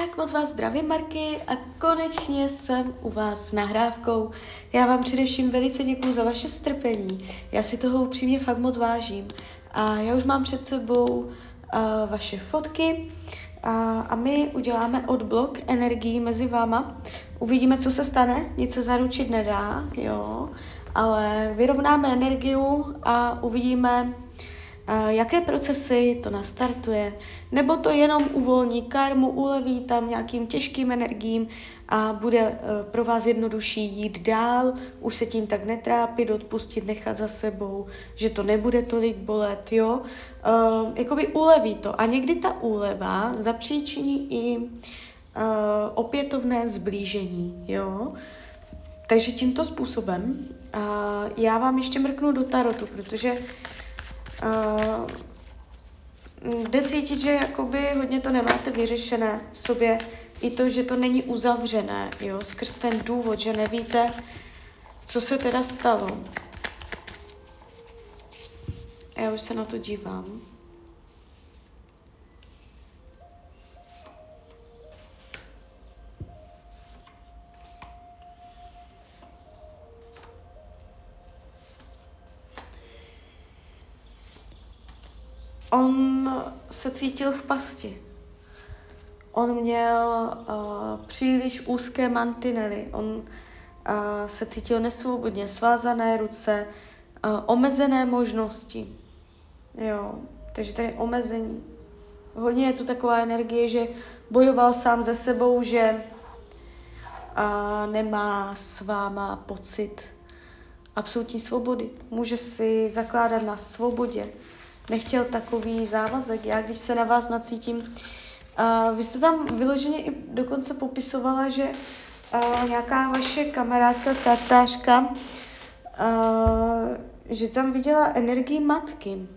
Tak moc vás zdravím, Marky, a konečně jsem u vás s nahrávkou. Já vám především velice děkuji za vaše strpení. Já si toho upřímně fakt moc vážím. A já už mám před sebou uh, vaše fotky a, a my uděláme odblok energií mezi váma. Uvidíme, co se stane, nic se zaručit nedá, jo, ale vyrovnáme energiu a uvidíme, jaké procesy to nastartuje, nebo to jenom uvolní karmu, uleví tam nějakým těžkým energiím a bude e, pro vás jednodušší jít dál, už se tím tak netrápit, odpustit, nechat za sebou, že to nebude tolik bolet, jo. Uh, jakoby uleví to a někdy ta úleva zapříčiní i uh, opětovné zblížení, jo. Takže tímto způsobem já vám ještě mrknu do tarotu, protože Uh, jde cítit, že jakoby hodně to nemáte vyřešené v sobě, i to, že to není uzavřené, jo, skrz ten důvod, že nevíte, co se teda stalo. Já už se na to dívám. Se cítil v pasti. On měl uh, příliš úzké mantinely, on uh, se cítil nesvobodně, svázané ruce, uh, omezené možnosti. Jo, takže tady omezení. Hodně je tu taková energie, že bojoval sám ze sebou, že uh, nemá s váma pocit absolutní svobody. Může si zakládat na svobodě nechtěl takový závazek. Já, když se na vás nacítím, uh, vy jste tam vyloženě i dokonce popisovala, že uh, nějaká vaše kamarádka, kartářka, uh, že tam viděla energii matky.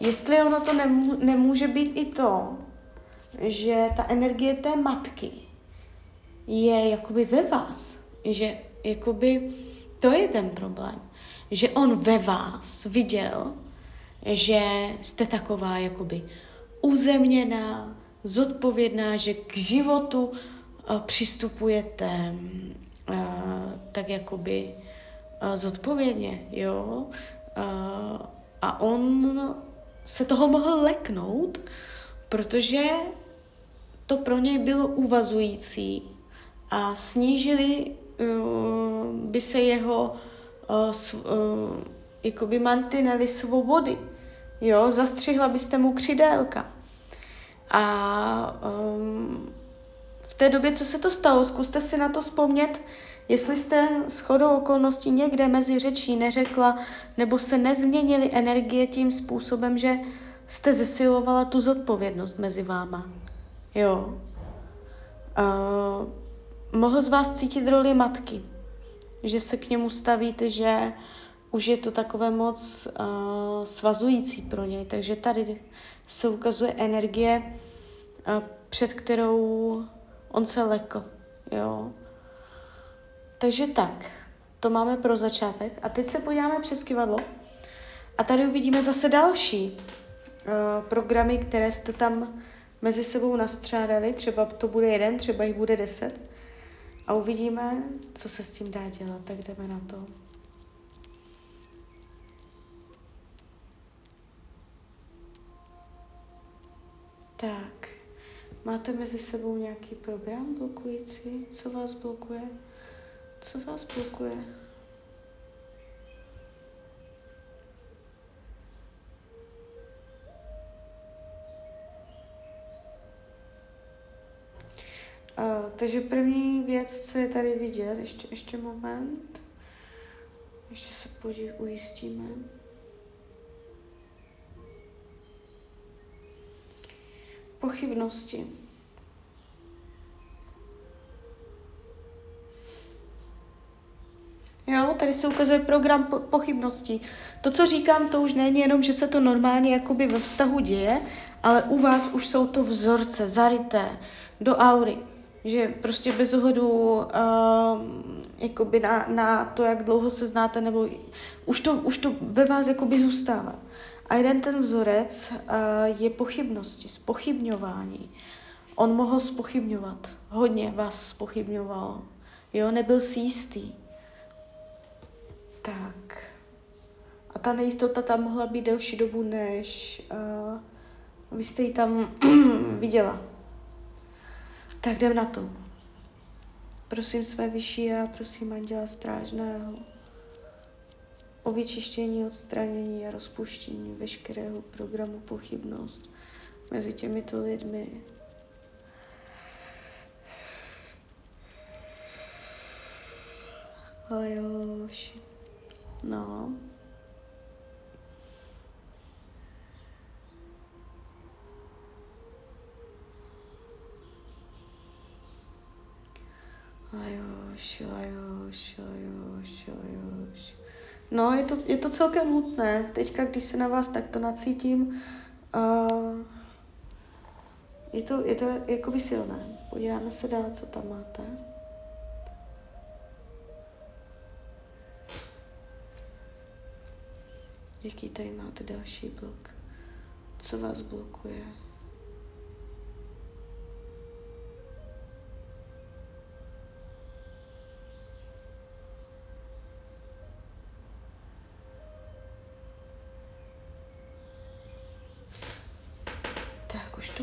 Jestli ono to nemů- nemůže být i to, že ta energie té matky je jakoby ve vás, že jakoby to je ten problém, že on ve vás viděl že jste taková jakoby uzemněná, zodpovědná, že k životu uh, přistupujete uh, tak jakoby uh, zodpovědně, jo. A on se toho mohl leknout, protože to pro něj bylo uvazující a snížili by se jeho jakoby mantinely svobody jo, zastřihla byste mu křidélka. A um, v té době, co se to stalo, zkuste si na to vzpomnět, jestli jste s chodou okolností někde mezi řečí neřekla, nebo se nezměnily energie tím způsobem, že jste zesilovala tu zodpovědnost mezi váma. Jo. Uh, mohl z vás cítit roli matky, že se k němu stavíte, že už je to takové moc uh, svazující pro něj. Takže tady se ukazuje energie, uh, před kterou on se lekl. Jo. Takže tak, to máme pro začátek. A teď se podíváme přes kivadlo. A tady uvidíme zase další uh, programy, které jste tam mezi sebou nastřádali. Třeba to bude jeden, třeba jich bude deset. A uvidíme, co se s tím dá dělat. Tak jdeme na to. Tak, máte mezi sebou nějaký program blokující? Co vás blokuje? Co vás blokuje? Uh, takže první věc, co je tady vidět, ještě, ještě moment, ještě se podív, ujistíme. Pochybnosti. Jo, tady se ukazuje program po- pochybností. To, co říkám, to už není jenom, že se to normálně jakoby ve vztahu děje, ale u vás už jsou to vzorce zaryté do aury. Že prostě bez ohledu uh, jakoby na, na to, jak dlouho se znáte, nebo už to, už to ve vás jakoby zůstává. A jeden ten vzorec uh, je pochybnosti, spochybňování. On mohl spochybňovat. Hodně vás spochybňoval. Jo, nebyl si jistý. Tak. A ta nejistota tam mohla být delší dobu, než uh, vy jste ji tam viděla. Tak jdem na to. Prosím své vyšší a prosím Anděla Strážného o vyčištění, odstranění a rozpuštění veškerého programu pochybnost mezi těmito lidmi. Ajoši. No. Lajoš, lajoš, lajoš, lajoš. No, je to, je to celkem hutné. Teďka, když se na vás takto nacítím, uh, je to, je to jakoby silné. Podíváme se dál, co tam máte. Jaký tady máte další blok? Co vás blokuje?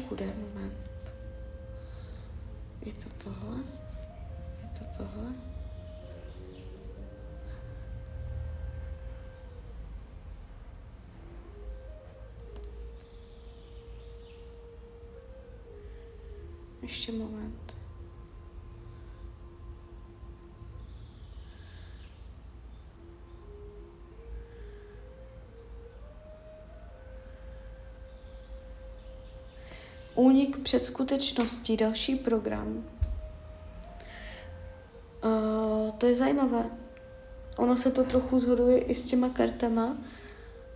To bude moment. Je to tohle? Je to tohle? Ještě moment. Únik před skutečností, další program. Uh, to je zajímavé. Ono se to trochu zhoduje i s těma kartama,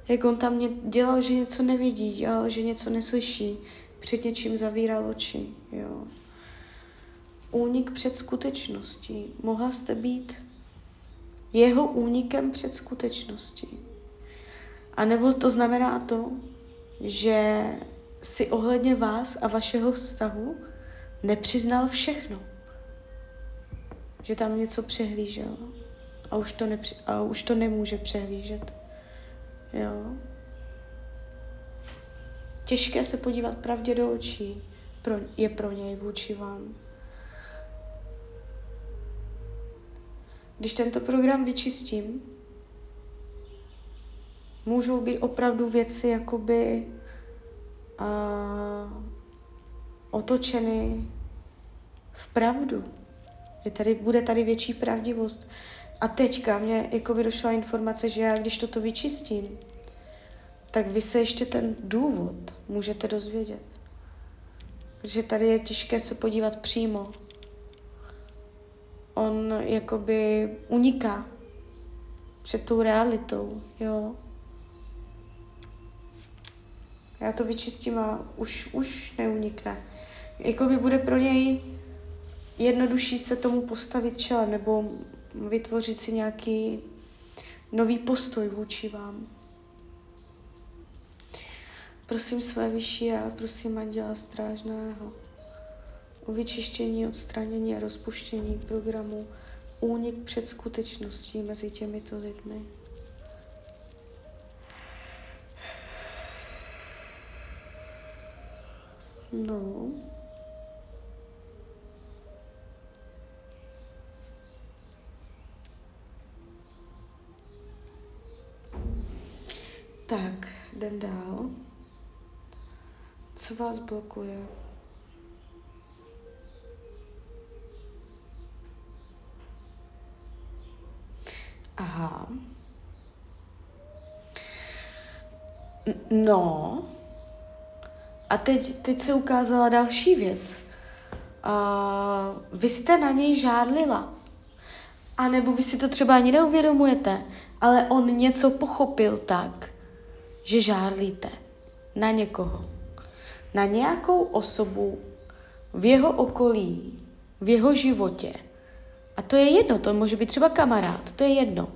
jak on tam dělal, že něco nevidí, dělal, že něco neslyší, před něčím zavíral oči. Jo. Únik před skutečností. Mohla jste být jeho únikem před skutečností. A nebo to znamená to, že si ohledně vás a vašeho vztahu nepřiznal všechno. Že tam něco přehlížel a už to, nepři- a už to nemůže přehlížet. Jo. Těžké se podívat pravdě do očí pro, je pro něj vůči vám. Když tento program vyčistím, můžou být opravdu věci jakoby uh, otočeny v pravdu. Je tady, bude tady větší pravdivost. A teďka mě jako by došla informace, že já když toto vyčistím, tak vy se ještě ten důvod můžete dozvědět. Protože tady je těžké se podívat přímo. On jakoby uniká před tou realitou, jo. Já to vyčistím a už, už neunikne. Jakoby bude pro něj jednodušší se tomu postavit čelem nebo vytvořit si nějaký nový postoj vůči vám. Prosím své vyšší a prosím Anděla Strážného o vyčištění, odstranění a rozpuštění programu Únik před skutečností mezi těmito lidmi. No. Tak, jdem dál. Co vás blokuje? Aha. No, a teď, teď se ukázala další věc. Uh, vy jste na něj žádlila. A nebo vy si to třeba ani neuvědomujete, ale on něco pochopil tak, že žádlíte na někoho. Na nějakou osobu v jeho okolí, v jeho životě. A to je jedno, to může být třeba kamarád, to je jedno.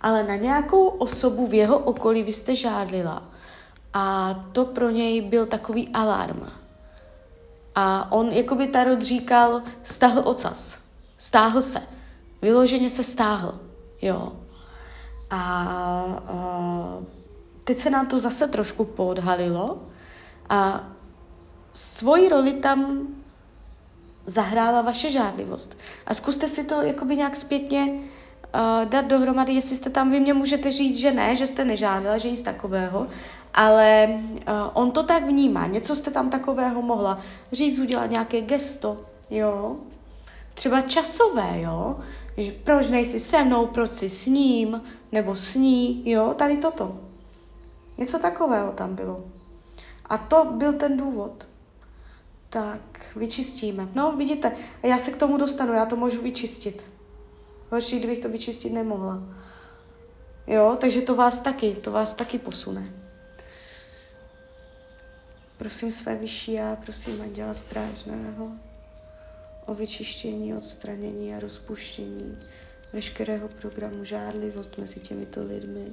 Ale na nějakou osobu v jeho okolí vy jste žádlila. A to pro něj byl takový alarm. A on, jakoby Tarot říkal, stahl ocas. Stáhl se. Vyloženě se stáhl. Jo. A, a teď se nám to zase trošku podhalilo a svoji roli tam zahrála vaše žádlivost. A zkuste si to jakoby nějak zpětně uh, dát dohromady, jestli jste tam, vy mě můžete říct, že ne, že jste nežádala, že nic takového, ale uh, on to tak vnímá, něco jste tam takového mohla říct, udělat nějaké gesto, jo, třeba časové, jo, že proč nejsi se mnou, proč jsi s ním, nebo s ní, jo, tady toto. Něco takového tam bylo. A to byl ten důvod. Tak, vyčistíme. No, vidíte, já se k tomu dostanu, já to můžu vyčistit. Horší, kdybych to vyčistit nemohla. Jo, takže to vás taky, to vás taky posune. Prosím své vyšší já, prosím Anděla Strážného o vyčištění, odstranění a rozpuštění veškerého programu žádlivost mezi těmito lidmi.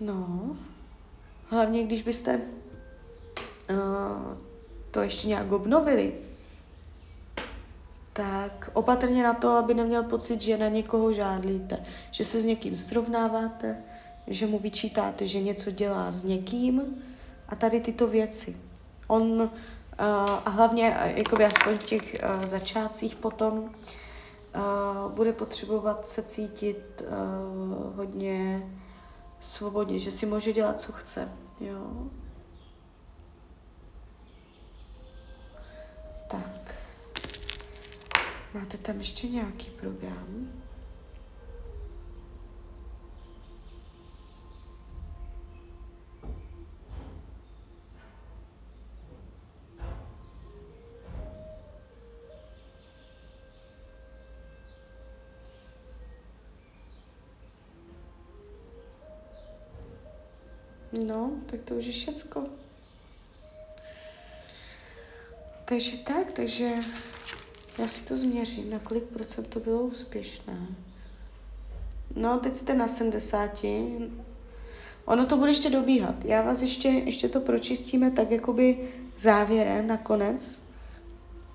No, hlavně když byste uh, to ještě nějak obnovili, tak opatrně na to, aby neměl pocit, že na někoho žádlíte, že se s někým srovnáváte, že mu vyčítáte, že něco dělá s někým a tady tyto věci. On uh, a hlavně, jakoby aspoň v těch začátcích potom, bude potřebovat se cítit hodně svobodně, že si může dělat, co chce. Jo? Tak. Máte tam ještě nějaký program? No, tak to už je všecko. Takže tak, takže já si to změřím, na kolik procent to bylo úspěšné. No, teď jste na 70. Ono to bude ještě dobíhat. Já vás ještě, ještě to pročistíme tak jakoby závěrem nakonec.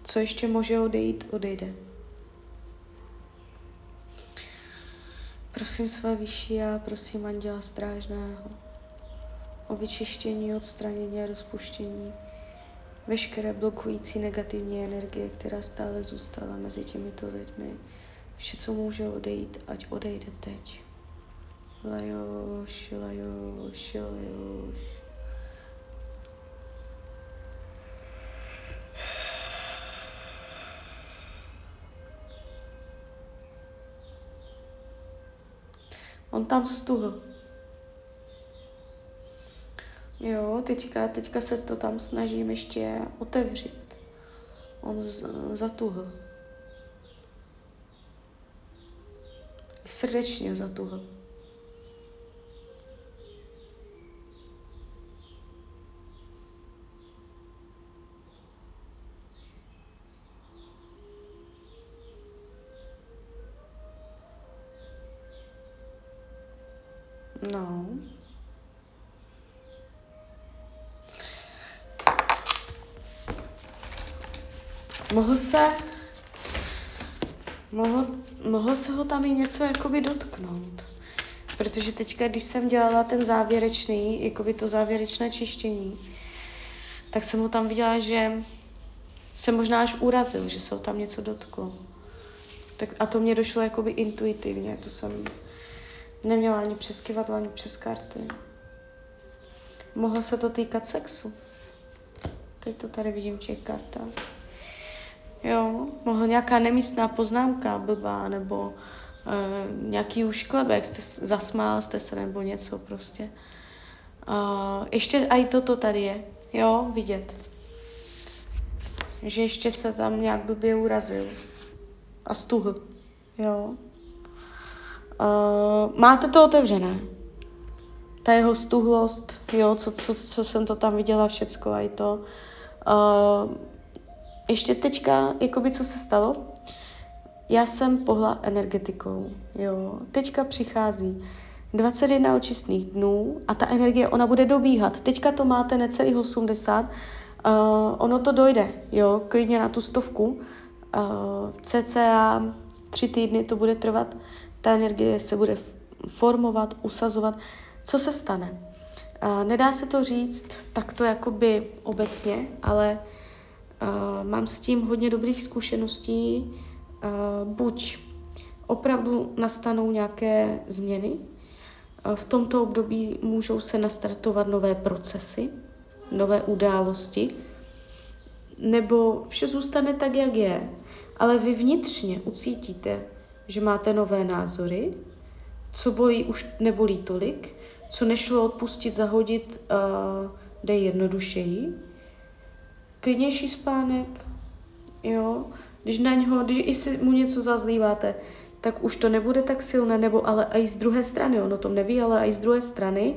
Co ještě může odejít, odejde. Prosím své vyšší a prosím Anděla Strážného o vyčištění, odstranění a rozpuštění veškeré blokující negativní energie, která stále zůstala mezi těmito lidmi. Vše, co může odejít, ať odejde teď. Lajoš, lajoš, lajoš. On tam stuhl. Jo, teďka, teďka se to tam snažím ještě otevřít. On z, zatuhl. Srdečně zatuhl. Mohl se, mohl, mohl se ho tam i něco jakoby dotknout. Protože teďka, když jsem dělala ten závěrečný, jakoby to závěrečné čištění, tak jsem ho tam viděla, že se možná až urazil, že se ho tam něco dotklo. Tak, a to mě došlo jakoby intuitivně, to jsem neměla ani přes kivadlo, ani přes karty. Mohlo se to týkat sexu. Teď to tady vidím v těch kartách. Jo, mohla nějaká nemístná poznámka blbá, nebo uh, nějaký ušklebek, jste, zasmál jste se, nebo něco prostě. Uh, ještě i toto tady je, jo, vidět. Že ještě se tam nějak blbě urazil. A stuhl, jo. Uh, máte to otevřené. Ta jeho stuhlost, jo, co, co, co jsem to tam viděla všecko i to. Ještě teďka, jakoby co se stalo, já jsem pohla energetikou, jo. Teďka přichází 21 očistných dnů a ta energie, ona bude dobíhat. Teďka to máte necelých 80, uh, ono to dojde, jo, klidně na tu stovku. Uh, cca tři týdny to bude trvat, ta energie se bude formovat, usazovat. Co se stane? Uh, nedá se to říct takto jakoby obecně, ale uh, mám s tím hodně dobrých zkušeností. Uh, buď opravdu nastanou nějaké změny, uh, v tomto období můžou se nastartovat nové procesy, nové události, nebo vše zůstane tak, jak je, ale vy vnitřně ucítíte, že máte nové názory, co bolí už nebolí tolik, co nešlo odpustit, zahodit, uh, jde jednodušeji. Klidnější spánek, jo. Když na něho, když i si mu něco zazlíváte, tak už to nebude tak silné, nebo ale i z druhé strany, on o tom neví, ale i z druhé strany,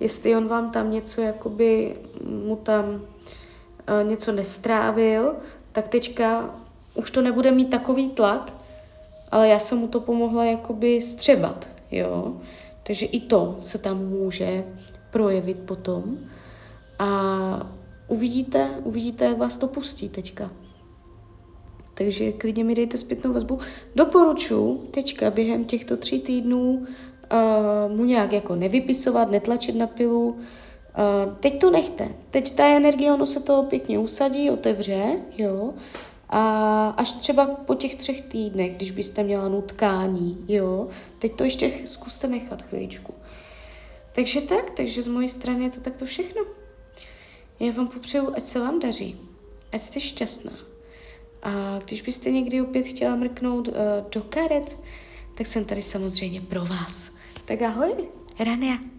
jestli on vám tam něco, jakoby mu tam uh, něco nestrávil, tak teďka už to nebude mít takový tlak, ale já jsem mu to pomohla jakoby střebat, jo. Takže i to se tam může projevit potom. A uvidíte, uvidíte, jak vás to pustí teďka. Takže klidně mi dejte zpětnou vazbu. Doporučuji teďka během těchto tří týdnů uh, mu nějak jako nevypisovat, netlačit na pilu. Uh, teď to nechte. Teď ta energie, ono se to pěkně usadí, otevře, jo. A až třeba po těch třech týdnech, když byste měla nutkání, jo, teď to ještě zkuste nechat chvíličku. Takže tak, takže z mojí strany je to takto všechno. Já vám popřeju, ať se vám daří, ať jste šťastná. A když byste někdy opět chtěla mrknout uh, do karet, tak jsem tady samozřejmě pro vás. Tak ahoj, Rania.